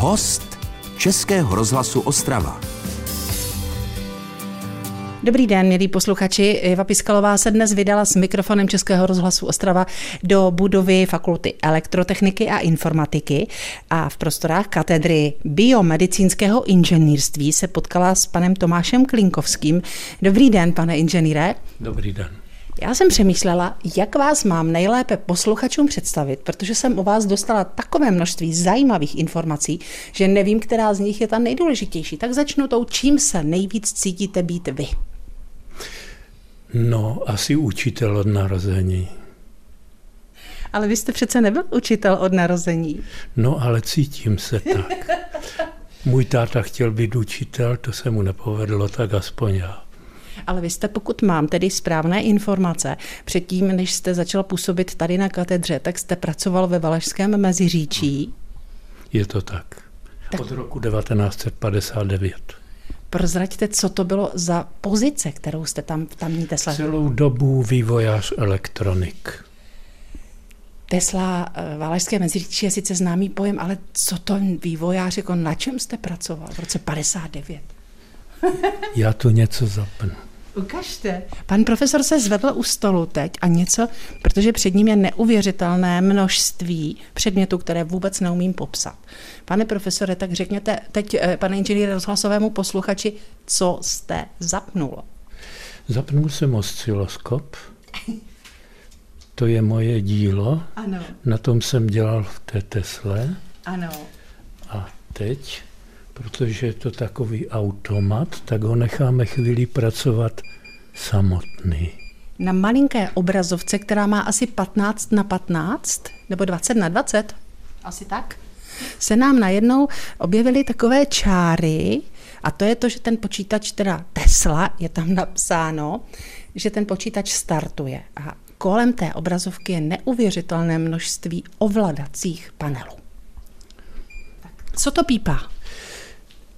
Host Českého rozhlasu Ostrava. Dobrý den, milí posluchači. Eva Piskalová se dnes vydala s mikrofonem Českého rozhlasu Ostrava do budovy Fakulty elektrotechniky a informatiky a v prostorách katedry biomedicínského inženýrství se potkala s panem Tomášem Klinkovským. Dobrý den, pane inženýre. Dobrý den. Já jsem přemýšlela, jak vás mám nejlépe posluchačům představit, protože jsem o vás dostala takové množství zajímavých informací, že nevím, která z nich je ta nejdůležitější. Tak začnu tou, čím se nejvíc cítíte být vy. No, asi učitel od narození. Ale vy jste přece nebyl učitel od narození. No, ale cítím se tak. Můj táta chtěl být učitel, to se mu nepovedlo, tak aspoň já. Ale vy jste, pokud mám tedy správné informace, předtím, než jste začal působit tady na katedře, tak jste pracoval ve Valašském Meziříčí. Je to tak. tak. Od roku 1959. Prozraďte, co to bylo za pozice, kterou jste tam v tamní Tesla? Celou dobu vývojář elektronik. Tesla eh, Valašské meziříčí je sice známý pojem, ale co to vývojář, jako na čem jste pracoval v roce 59? Já tu něco zapnu. Ukažte. Pan profesor se zvedl u stolu teď a něco, protože před ním je neuvěřitelné množství předmětů, které vůbec neumím popsat. Pane profesore, tak řekněte teď, eh, pane inženýre rozhlasovému posluchači, co jste zapnul? Zapnul jsem osciloskop. To je moje dílo. Ano. Na tom jsem dělal v té Tesle. Ano. A teď protože je to takový automat, tak ho necháme chvíli pracovat samotný. Na malinké obrazovce, která má asi 15 na 15, nebo 20 na 20, asi tak, se nám najednou objevily takové čáry, a to je to, že ten počítač, teda Tesla, je tam napsáno, že ten počítač startuje. A kolem té obrazovky je neuvěřitelné množství ovladacích panelů. Co to pípá?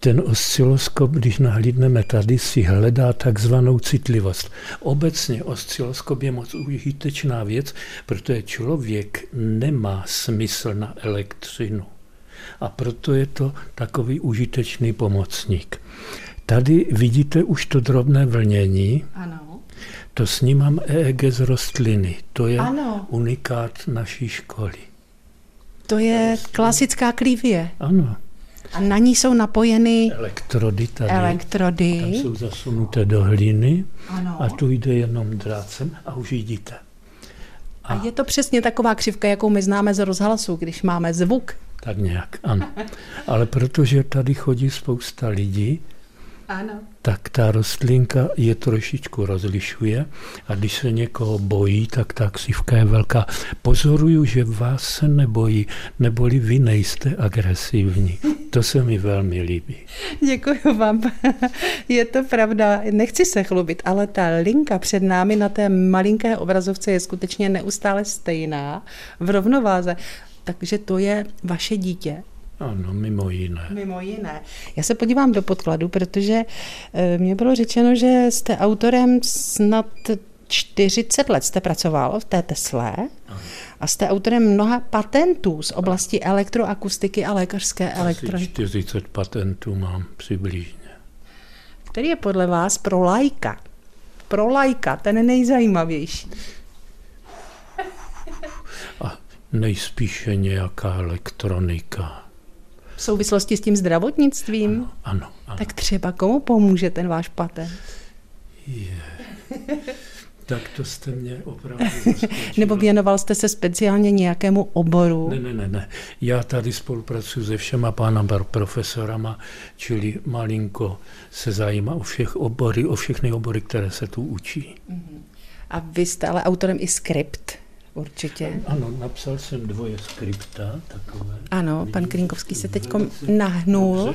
Ten osciloskop, když nahlídneme tady, si hledá takzvanou citlivost. Obecně osciloskop je moc užitečná věc, protože člověk nemá smysl na elektřinu. A proto je to takový užitečný pomocník. Tady vidíte už to drobné vlnění. Ano. To snímám EEG z rostliny. To je ano. unikát naší školy. To je klasická klívie. Ano. A na ní jsou napojeny elektrody tady. Elektrody. Tam jsou zasunuté do hliny ano. a tu jde jenom drácem a už vidíte. A, a je to přesně taková křivka, jakou my známe z rozhlasu, když máme zvuk. Tak nějak, ano. Ale protože tady chodí spousta lidí, ano. tak ta rostlinka je trošičku rozlišuje a když se někoho bojí, tak ta ksivka je velká. Pozoruju, že vás se nebojí, neboli vy nejste agresivní. To se mi velmi líbí. Děkuji vám. Je to pravda. Nechci se chlubit, ale ta linka před námi na té malinké obrazovce je skutečně neustále stejná v rovnováze. Takže to je vaše dítě. Ano, mimo jiné. Mimo jiné. Já se podívám do podkladu, protože eh, mě bylo řečeno, že jste autorem snad 40 let jste pracoval v té Tesle a jste autorem mnoha patentů z oblasti elektroakustiky a lékařské elektroniky. 40 patentů mám přibližně. Který je podle vás pro lajka? Pro lajka, ten nejzajímavější. A nejspíše nějaká elektronika v souvislosti s tím zdravotnictvím? Ano, ano, ano. Tak třeba komu pomůže ten váš patent? Je. Tak to jste mě opravdu Nebo věnoval jste se speciálně nějakému oboru? Ne, ne, ne, ne. Já tady spolupracuji se všema pánama profesorama, čili malinko se zajímá o všech obory, o všechny obory, které se tu učí. Mhm. A vy jste ale autorem i skript? Určitě. Ano, napsal jsem dvoje skripta takové. Ano, pan Krinkovský se teď nahnul.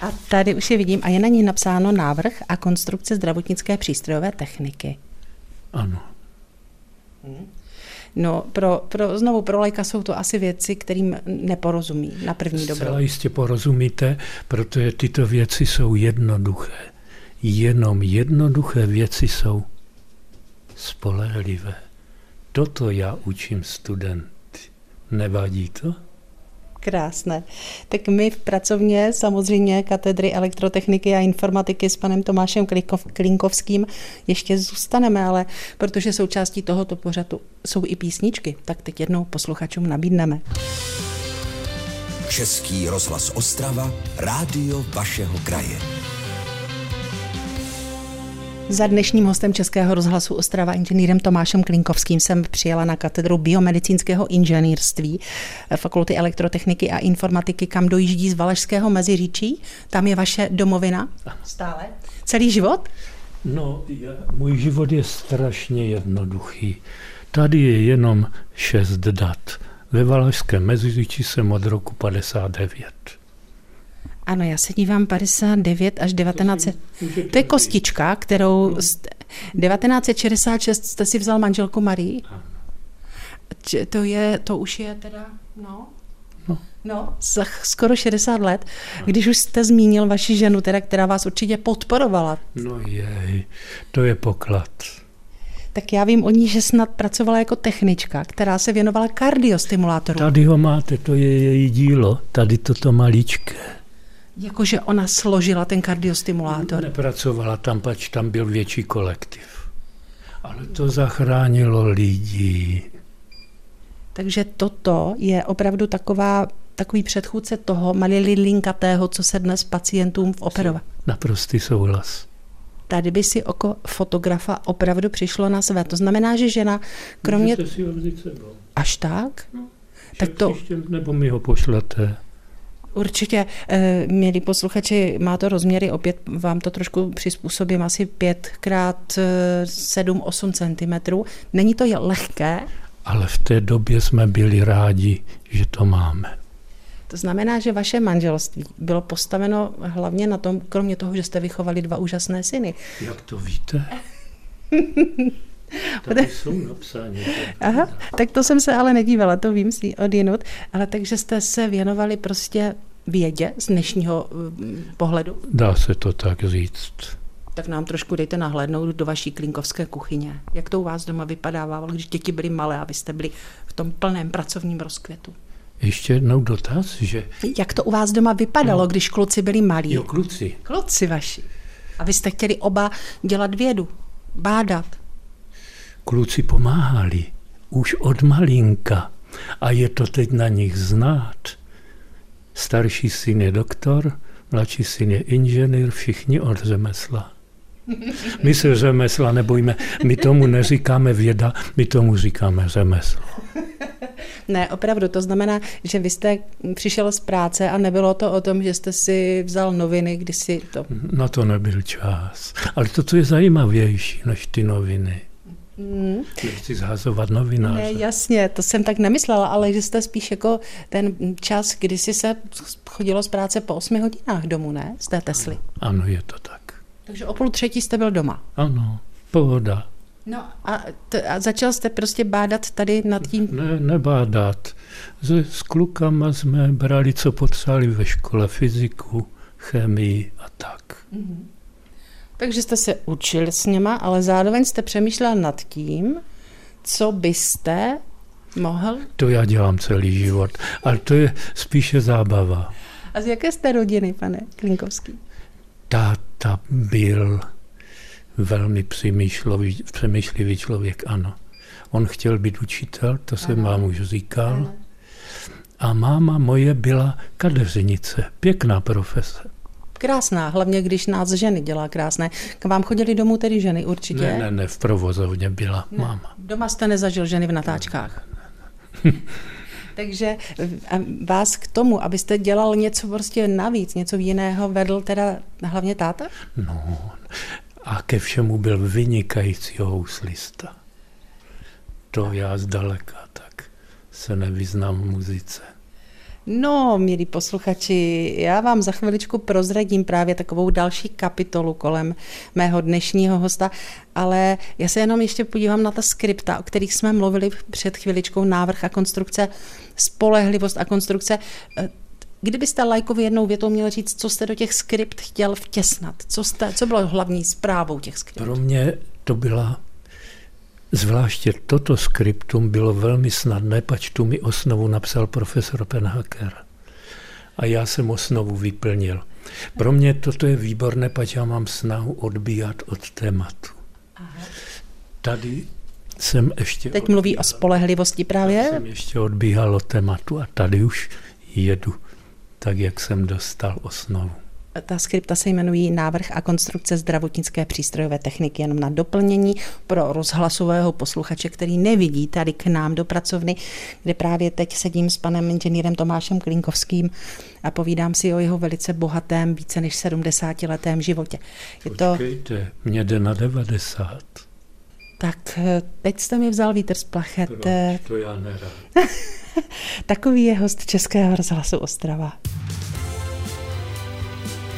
a tady už je vidím a je na ní napsáno návrh a konstrukce zdravotnické přístrojové techniky. Ano. Hmm. No, pro, pro, znovu pro lajka jsou to asi věci, kterým neporozumí na první dobu. Zcela jistě porozumíte, protože tyto věci jsou jednoduché. Jenom jednoduché věci jsou spolehlivé. Toto já učím studenty. Nevadí to? Krásné. Tak my v pracovně samozřejmě katedry elektrotechniky a informatiky s panem Tomášem Klinkovským ještě zůstaneme, ale protože součástí tohoto pořadu jsou i písničky, tak teď jednou posluchačům nabídneme. Český rozhlas Ostrava, rádio vašeho kraje. Za dnešním hostem Českého rozhlasu Ostrava inženýrem Tomášem Klinkovským jsem přijela na katedru biomedicínského inženýrství Fakulty elektrotechniky a informatiky, kam dojíždí z Valašského Meziříčí. Tam je vaše domovina stále? Celý život? No, já, můj život je strašně jednoduchý. Tady je jenom šest dat. Ve Valašském Meziříčí jsem od roku 59. Ano, já se dívám 59 až 19. To je kostička, kterou 1966 jste si vzal manželku Marii. To je, to už je teda, no, No. no, za skoro 60 let, když už jste zmínil vaši ženu, teda, která vás určitě podporovala. No jej, to je poklad. Tak já vím o ní, že snad pracovala jako technička, která se věnovala kardiostimulátorům. Tady ho máte, to je její dílo, tady toto maličké. Jakože ona složila ten kardiostimulátor? Nepracovala tam, pač tam byl větší kolektiv. Ale to zachránilo lidi. Takže toto je opravdu taková, takový předchůdce toho malilinkatého, co se dnes pacientům v operova. Naprostý souhlas. Tady by si oko fotografa opravdu přišlo na své. To znamená, že žena, kromě... Můžete si ho vzít sebou. Až tak? No, tak to... Příště, nebo mi ho pošlete. Určitě, eh, milí posluchači, má to rozměry, opět vám to trošku přizpůsobím, asi 5 krát 7-8 cm. Není to lehké? Ale v té době jsme byli rádi, že to máme. To znamená, že vaše manželství bylo postaveno hlavně na tom, kromě toho, že jste vychovali dva úžasné syny. Jak to víte? Tady jsou napsány. Aha, tak to jsem se ale nedívala, to vím si odjinut, ale takže jste se věnovali prostě vědě z dnešního mm, pohledu? Dá se to tak říct. Tak nám trošku dejte nahlédnout do vaší klinkovské kuchyně. Jak to u vás doma vypadávalo, když děti byly malé a vy jste byli v tom plném pracovním rozkvětu? Ještě jednou dotaz, že... Jak to u vás doma vypadalo, no. když kluci byli malí? Jo, kluci. Kluci vaši. A vy jste chtěli oba dělat vědu, bádat. Kluci pomáhali už od malinka a je to teď na nich znát. Starší syn je doktor, mladší syn je inženýr, všichni od řemesla. My se řemesla nebojíme, my tomu neříkáme věda, my tomu říkáme řemeslo. Ne, opravdu, to znamená, že vy jste přišel z práce a nebylo to o tom, že jste si vzal noviny, když si to... Na to nebyl čas. Ale to, co je zajímavější než ty noviny. Mm. Nechci zhazovat novináře. Ne, jasně, to jsem tak nemyslela, ale že jste spíš jako ten čas, kdy si se chodilo z práce po 8 hodinách domů, ne? Z té Tesly. Ano, ano, je to tak. Takže o půl třetí jste byl doma. Ano, pohoda. No a, t- a začal jste prostě bádat tady nad tím? Ne, nebádat. S, s klukama jsme brali, co potřebovali ve škole, fyziku, chemii a tak. Mm-hmm. Takže jste se učil s něma, ale zároveň jste přemýšlel nad tím, co byste mohl? To já dělám celý život, ale to je spíše zábava. A z jaké jste rodiny, pane Klinkovský? Táta byl velmi přemýšlivý, přemýšlivý člověk, ano. On chtěl být učitel, to jsem ano. vám už říkal. Ano. A máma moje byla kadeřenice, pěkná profese. Krásná, hlavně když nás ženy dělá krásné. K vám chodili domů tedy ženy určitě? Ne, ne, ne, v provozovně byla ne. máma. Doma jste nezažil ženy v natáčkách? Ne, ne, ne. Takže vás k tomu, abyste dělal něco prostě navíc, něco jiného, vedl teda hlavně táta? No, a ke všemu byl vynikající houslista. To já zdaleka tak se nevyznám v muzice. No, milí posluchači, já vám za chviličku prozradím právě takovou další kapitolu kolem mého dnešního hosta, ale já se jenom ještě podívám na ta skripta, o kterých jsme mluvili před chviličkou, návrh a konstrukce, spolehlivost a konstrukce. Kdybyste lajkovi jednou větou měl říct, co jste do těch skript chtěl vtěsnat, co, jste, co bylo hlavní zprávou těch skript? Pro mě to byla Zvláště toto skriptum bylo velmi snadné, pač tu mi osnovu napsal profesor Penhaker. a já jsem osnovu vyplnil. Pro mě toto je výborné, pač já mám snahu odbíhat od tématu. Aha. Tady jsem ještě... Teď mluví o spolehlivosti právě? Jsem ještě odbíhal od tématu a tady už jedu tak, jak jsem dostal osnovu. Ta skripta se jmenují Návrh a konstrukce zdravotnické přístrojové techniky, jenom na doplnění pro rozhlasového posluchače, který nevidí tady k nám do pracovny, kde právě teď sedím s panem inženýrem Tomášem Klinkovským a povídám si o jeho velice bohatém, více než 70 letém životě. Je Počkejte, to... mě jde na 90. Tak eh, teď jste mi vzal vítr z plachet. Proč? To já nerad. Takový je host Českého rozhlasu Ostrava.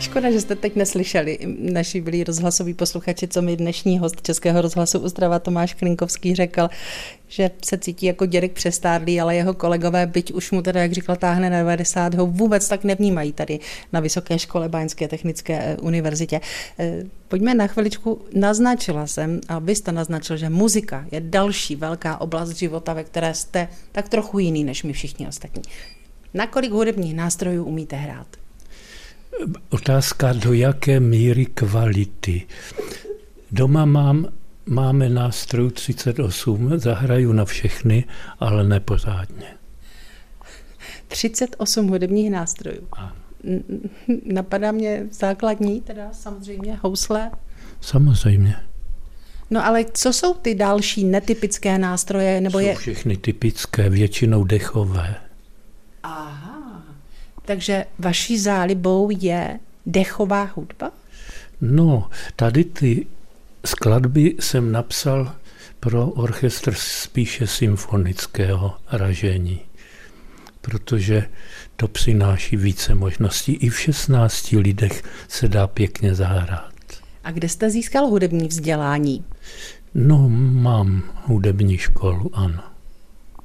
Škoda, že jste teď neslyšeli naši byli rozhlasoví posluchači, co mi dnešní host Českého rozhlasu Ostrava Tomáš Klinkovský řekl, že se cítí jako dědek přestárlý, ale jeho kolegové, byť už mu teda, jak říkal, táhne na 90, ho vůbec tak nevnímají tady na Vysoké škole Báňské technické eh, univerzitě. Eh, pojďme na chviličku, naznačila jsem, a vy jste naznačil, že muzika je další velká oblast života, ve které jste tak trochu jiný než my všichni ostatní. Na kolik hudebních nástrojů umíte hrát? Otázka, do jaké míry kvality. Doma mám, máme nástroj 38, zahraju na všechny, ale nepořádně. 38 hudebních nástrojů. A. Napadá mě základní, teda samozřejmě housle. Samozřejmě. No ale co jsou ty další netypické nástroje? Nebo jsou je... všechny typické, většinou dechové. Takže vaší zálibou je dechová hudba? No, tady ty skladby jsem napsal pro orchestr spíše symfonického ražení, protože to přináší více možností. I v 16 lidech se dá pěkně zahrát. A kde jste získal hudební vzdělání? No, mám hudební školu, ano.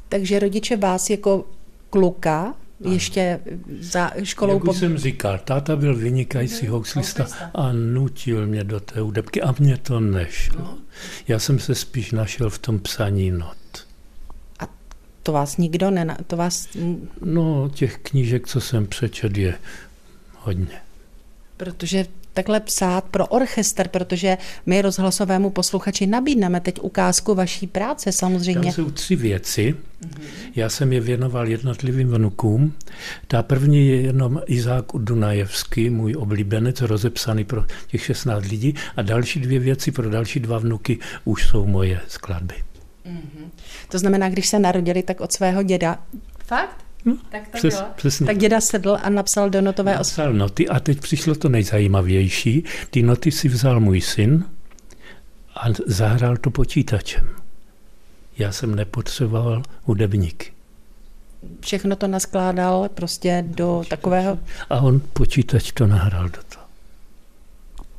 Takže rodiče vás jako kluka ještě za školou... Jak už jsem říkal, táta byl vynikající houslista a nutil mě do té hudebky a mě to nešlo. No. Já jsem se spíš našel v tom psaní not. A to vás nikdo nena... To vás... No, těch knížek, co jsem přečet, je hodně. Protože takhle psát pro orchestr, protože my rozhlasovému posluchači nabídneme teď ukázku vaší práce samozřejmě. Tam jsou tři věci. Já jsem je věnoval jednotlivým vnukům. Ta první je jenom Izák Dunajevský, můj oblíbenec, rozepsaný pro těch 16 lidí. A další dvě věci pro další dva vnuky už jsou moje skladby. Mm-hmm. To znamená, když se narodili, tak od svého děda. Fakt? No, tak to přes, bylo. Přesně. Tak děda sedl a napsal do notové osy. Napsal noty a teď přišlo to nejzajímavější. Ty noty si vzal můj syn a zahrál to počítačem. Já jsem nepotřeboval hudebníky. Všechno to naskládal prostě do takového... A on počítač to nahrál do toho.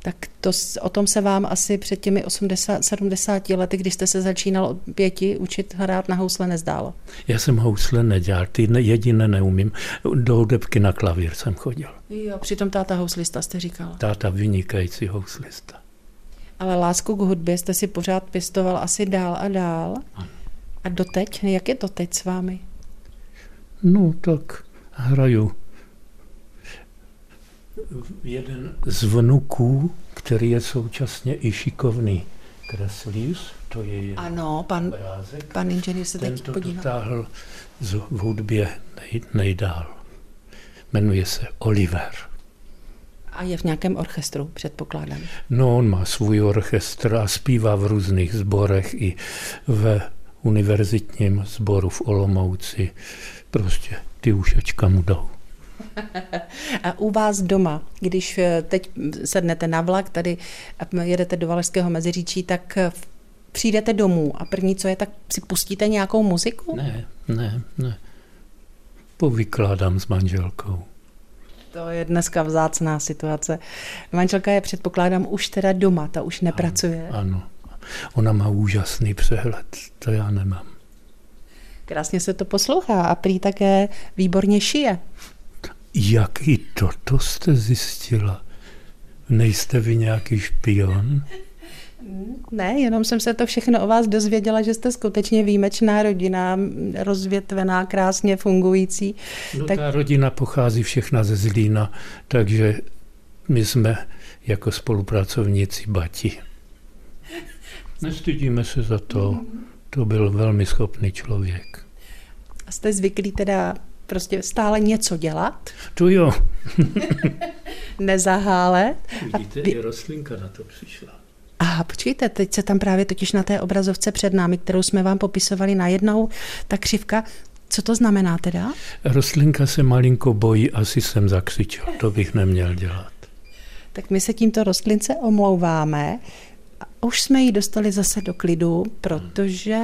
Tak to, o tom se vám asi před těmi 80, 70 lety, když jste se začínal od pěti učit hrát na housle, nezdálo? Já jsem housle nedělal, ty jediné neumím. Do hudebky na klavír jsem chodil. Jo, přitom táta houslista jste říkal. Táta vynikající houslista. Ale lásku k hudbě jste si pořád pěstoval asi dál a dál. A doteď, jak je to teď s vámi? No tak hraju jeden z vnuků, který je současně i šikovný kreslíř, to je ano, pan, obrázek. pan inženýr se teď podívá. dotáhl v hudbě nej, nejdál. Jmenuje se Oliver. A je v nějakém orchestru, předpokládám. No, on má svůj orchestr a zpívá v různých sborech i ve univerzitním sboru v Olomouci. Prostě ty ušečka mu jdou. A u vás doma, když eh, teď sednete na vlak, tady jedete do Valašského meziříčí, tak eh, přijdete domů a první, co je, tak si pustíte nějakou muziku? Ne, ne, ne. Povykládám s manželkou. To je dneska vzácná situace. Manželka je, předpokládám, už teda doma, ta už nepracuje. Ano, ano. Ona má úžasný přehled, to já nemám. Krásně se to poslouchá a prý také výborně šije. Jak i toto jste zjistila? Nejste vy nějaký špion? Ne, jenom jsem se to všechno o vás dozvěděla, že jste skutečně výjimečná rodina, rozvětvená, krásně fungující. No tak... ta rodina pochází všechna ze Zlína, takže my jsme jako spolupracovníci Bati. Nestydíme se za to. To byl velmi schopný člověk. A jste zvyklí teda prostě stále něco dělat? To jo. Nezahálet. Vidíte, i rostlinka na to přišla. A počkejte, teď se tam právě totiž na té obrazovce před námi, kterou jsme vám popisovali najednou, ta křivka, co to znamená teda? Rostlinka se malinko bojí, asi jsem zakřičel, to bych neměl dělat. Tak my se tímto rostlince omlouváme. Už jsme ji dostali zase do klidu, protože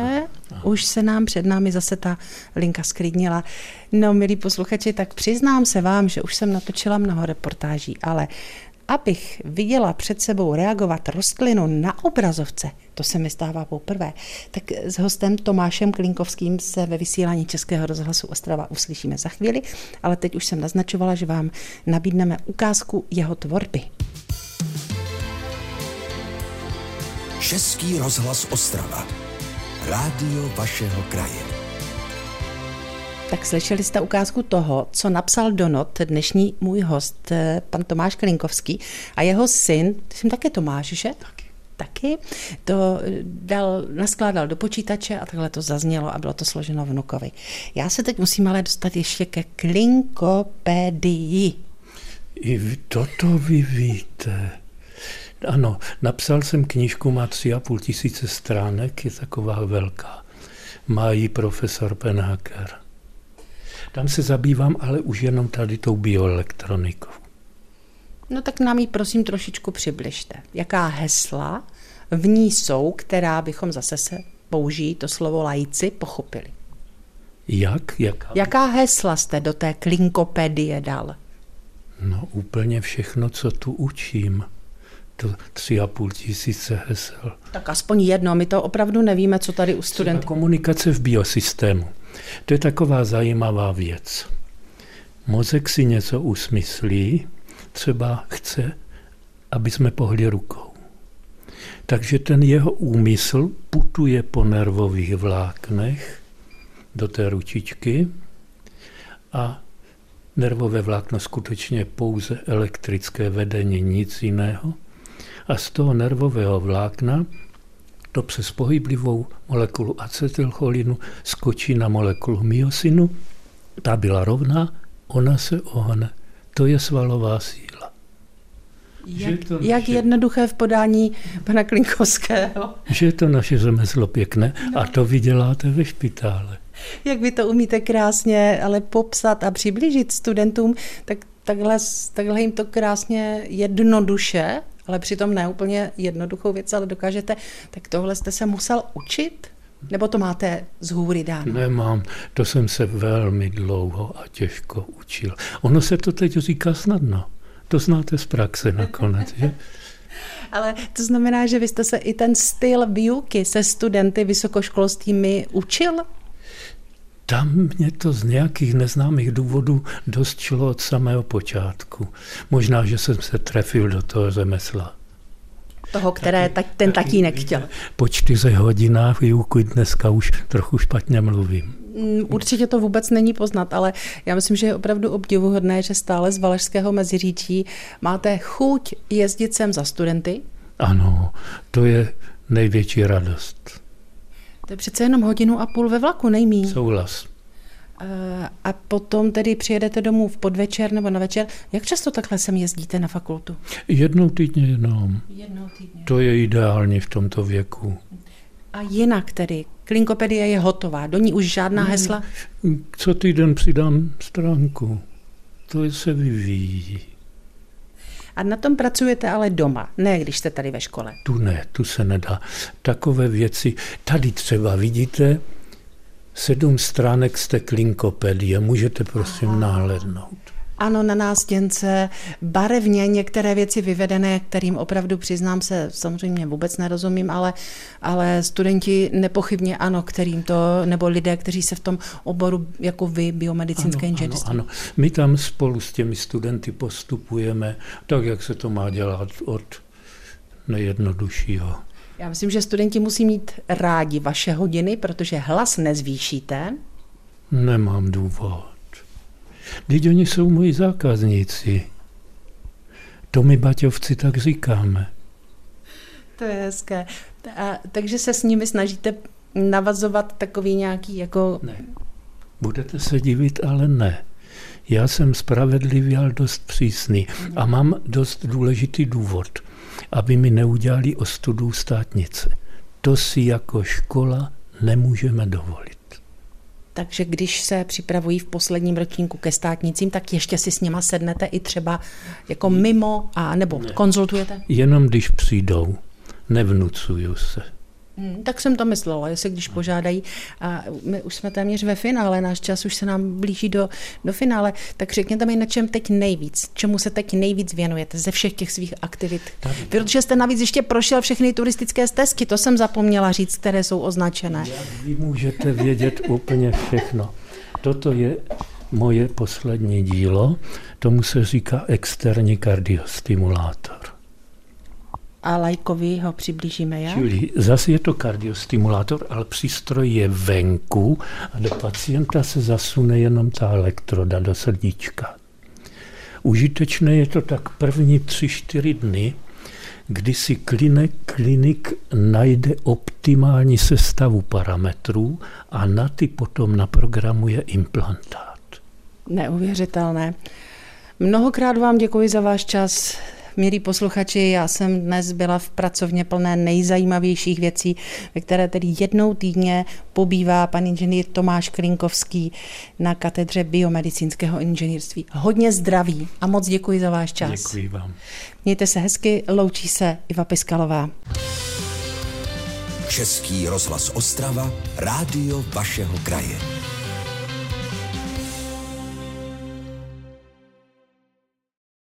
už se nám před námi zase ta linka sklidnila. No, milí posluchači, tak přiznám se vám, že už jsem natočila mnoho reportáží, ale abych viděla před sebou reagovat rostlinu na obrazovce, to se mi stává poprvé, tak s hostem Tomášem Klinkovským se ve vysílání Českého rozhlasu Ostrava uslyšíme za chvíli, ale teď už jsem naznačovala, že vám nabídneme ukázku jeho tvorby. Český rozhlas Ostrava. Rádio vašeho kraje. Tak slyšeli jste ukázku toho, co napsal do not dnešní můj host, eh, pan Tomáš Klinkovský a jeho syn, jsem také Tomáš, že? Taky. Taky. To eh, dal, naskládal do počítače a takhle to zaznělo a bylo to složeno vnukovi. Já se teď musím ale dostat ještě ke klinkopedii. I vy, toto vy víte. Ano, napsal jsem knížku, má tři a půl tisíce stránek, je taková velká. Má ji profesor Penhaker. Tam se zabývám ale už jenom tady tou bioelektronikou. No tak nám ji prosím trošičku přibližte. Jaká hesla v ní jsou, která bychom zase se použijí to slovo lajci pochopili? Jak? Jaká? Jaká hesla jste do té klinkopedie dal? No úplně všechno, co tu učím. To tři a půl tisíce hesel. Tak aspoň jedno, my to opravdu nevíme, co tady u studentů. Komunikace v biosystému. To je taková zajímavá věc. Mozek si něco usmyslí, třeba chce, aby jsme pohli rukou. Takže ten jeho úmysl putuje po nervových vláknech do té ručičky a nervové vlákno skutečně pouze elektrické vedení, nic jiného. A z toho nervového vlákna to přes pohyblivou molekulu acetylcholinu skočí na molekulu myosinu. Ta byla rovná, ona se ohne. To je svalová síla. Jak, to naše, jak jednoduché v podání pana Klinkovského. Že je to naše řemeslo pěkné no. a to vy děláte ve špitále. Jak vy to umíte krásně ale popsat a přiblížit studentům, tak takhle, takhle jim to krásně jednoduše ale přitom ne úplně jednoduchou věc, ale dokážete, tak tohle jste se musel učit? Nebo to máte z hůry dáno? Nemám, to jsem se velmi dlouho a těžko učil. Ono se to teď říká snadno. To znáte z praxe nakonec, že? Ale to znamená, že vy jste se i ten styl výuky se studenty vysokoškolskými učil? Tam mě to z nějakých neznámých důvodů dost čilo od samého počátku. Možná, že jsem se trefil do toho řemesla. Toho, které taky, ten tatínek chtěl. Po čtyřech hodinách výuky dneska už trochu špatně mluvím. Mm, určitě to vůbec není poznat, ale já myslím, že je opravdu obdivuhodné, že stále z Valašského meziříčí máte chuť jezdit sem za studenty. Ano, to je největší radost. To je přece jenom hodinu a půl ve vlaku, nejmí. Souhlas. Eh, a potom tedy přijedete domů v podvečer nebo na večer. Jak často takhle sem jezdíte na fakultu? Jednou týdně jenom. Jednou týdně. To je ideální v tomto věku. A jinak tedy, klinkopedie je hotová, do ní už žádná hesla? Co týden přidám stránku. To se vyvíjí. A na tom pracujete ale doma, ne když jste tady ve škole. Tu ne, tu se nedá. Takové věci, tady třeba vidíte, sedm stránek z té klinkopedie, můžete prosím Aha. náhlednout. Ano, na nástěnce barevně některé věci vyvedené, kterým opravdu přiznám se, samozřejmě vůbec nerozumím, ale, ale studenti nepochybně ano, kterým to, nebo lidé, kteří se v tom oboru, jako vy, biomedicínské inženýrství. Ano, ano. My tam spolu s těmi studenty postupujeme tak, jak se to má dělat od nejjednoduššího Já myslím, že studenti musí mít rádi vaše hodiny, protože hlas nezvýšíte. Nemám důvod. Teď oni jsou moji zákazníci. To my baťovci tak říkáme. To je hezké. A, takže se s nimi snažíte navazovat takový nějaký jako... Ne. Budete se divit, ale ne. Já jsem spravedlivý, ale dost přísný. A mám dost důležitý důvod, aby mi neudělali ostudu státnice. To si jako škola nemůžeme dovolit. Takže když se připravují v posledním ročníku ke státnicím, tak ještě si s nima sednete i třeba jako mimo a nebo ne. konzultujete? Jenom když přijdou, nevnucuju se. Hmm, tak jsem to myslela, jestli když požádají. A my už jsme téměř ve finále, náš čas už se nám blíží do, do finále, tak řekněte mi, na čem teď nejvíc, čemu se teď nejvíc věnujete ze všech těch svých aktivit. Tady. Protože jste navíc ještě prošel všechny turistické stezky, to jsem zapomněla říct, které jsou označené. Vy můžete vědět úplně všechno. Toto je moje poslední dílo, tomu se říká externí kardiostimulátor a lajkovi ho přiblížíme jak? Čili zase je to kardiostimulátor, ale přístroj je venku a do pacienta se zasune jenom ta elektroda do srdíčka. Užitečné je to tak první tři, čtyři dny, kdy si klinik, klinik najde optimální sestavu parametrů a na ty potom naprogramuje implantát. Neuvěřitelné. Mnohokrát vám děkuji za váš čas. Milí posluchači, já jsem dnes byla v pracovně plné nejzajímavějších věcí, ve které tedy jednou týdně pobývá pan inženýr Tomáš Klinkovský na katedře biomedicínského inženýrství. Hodně zdraví a moc děkuji za váš čas. Děkuji vám. Mějte se hezky, loučí se Iva Piskalová. Český rozhlas Ostrava, rádio vašeho kraje.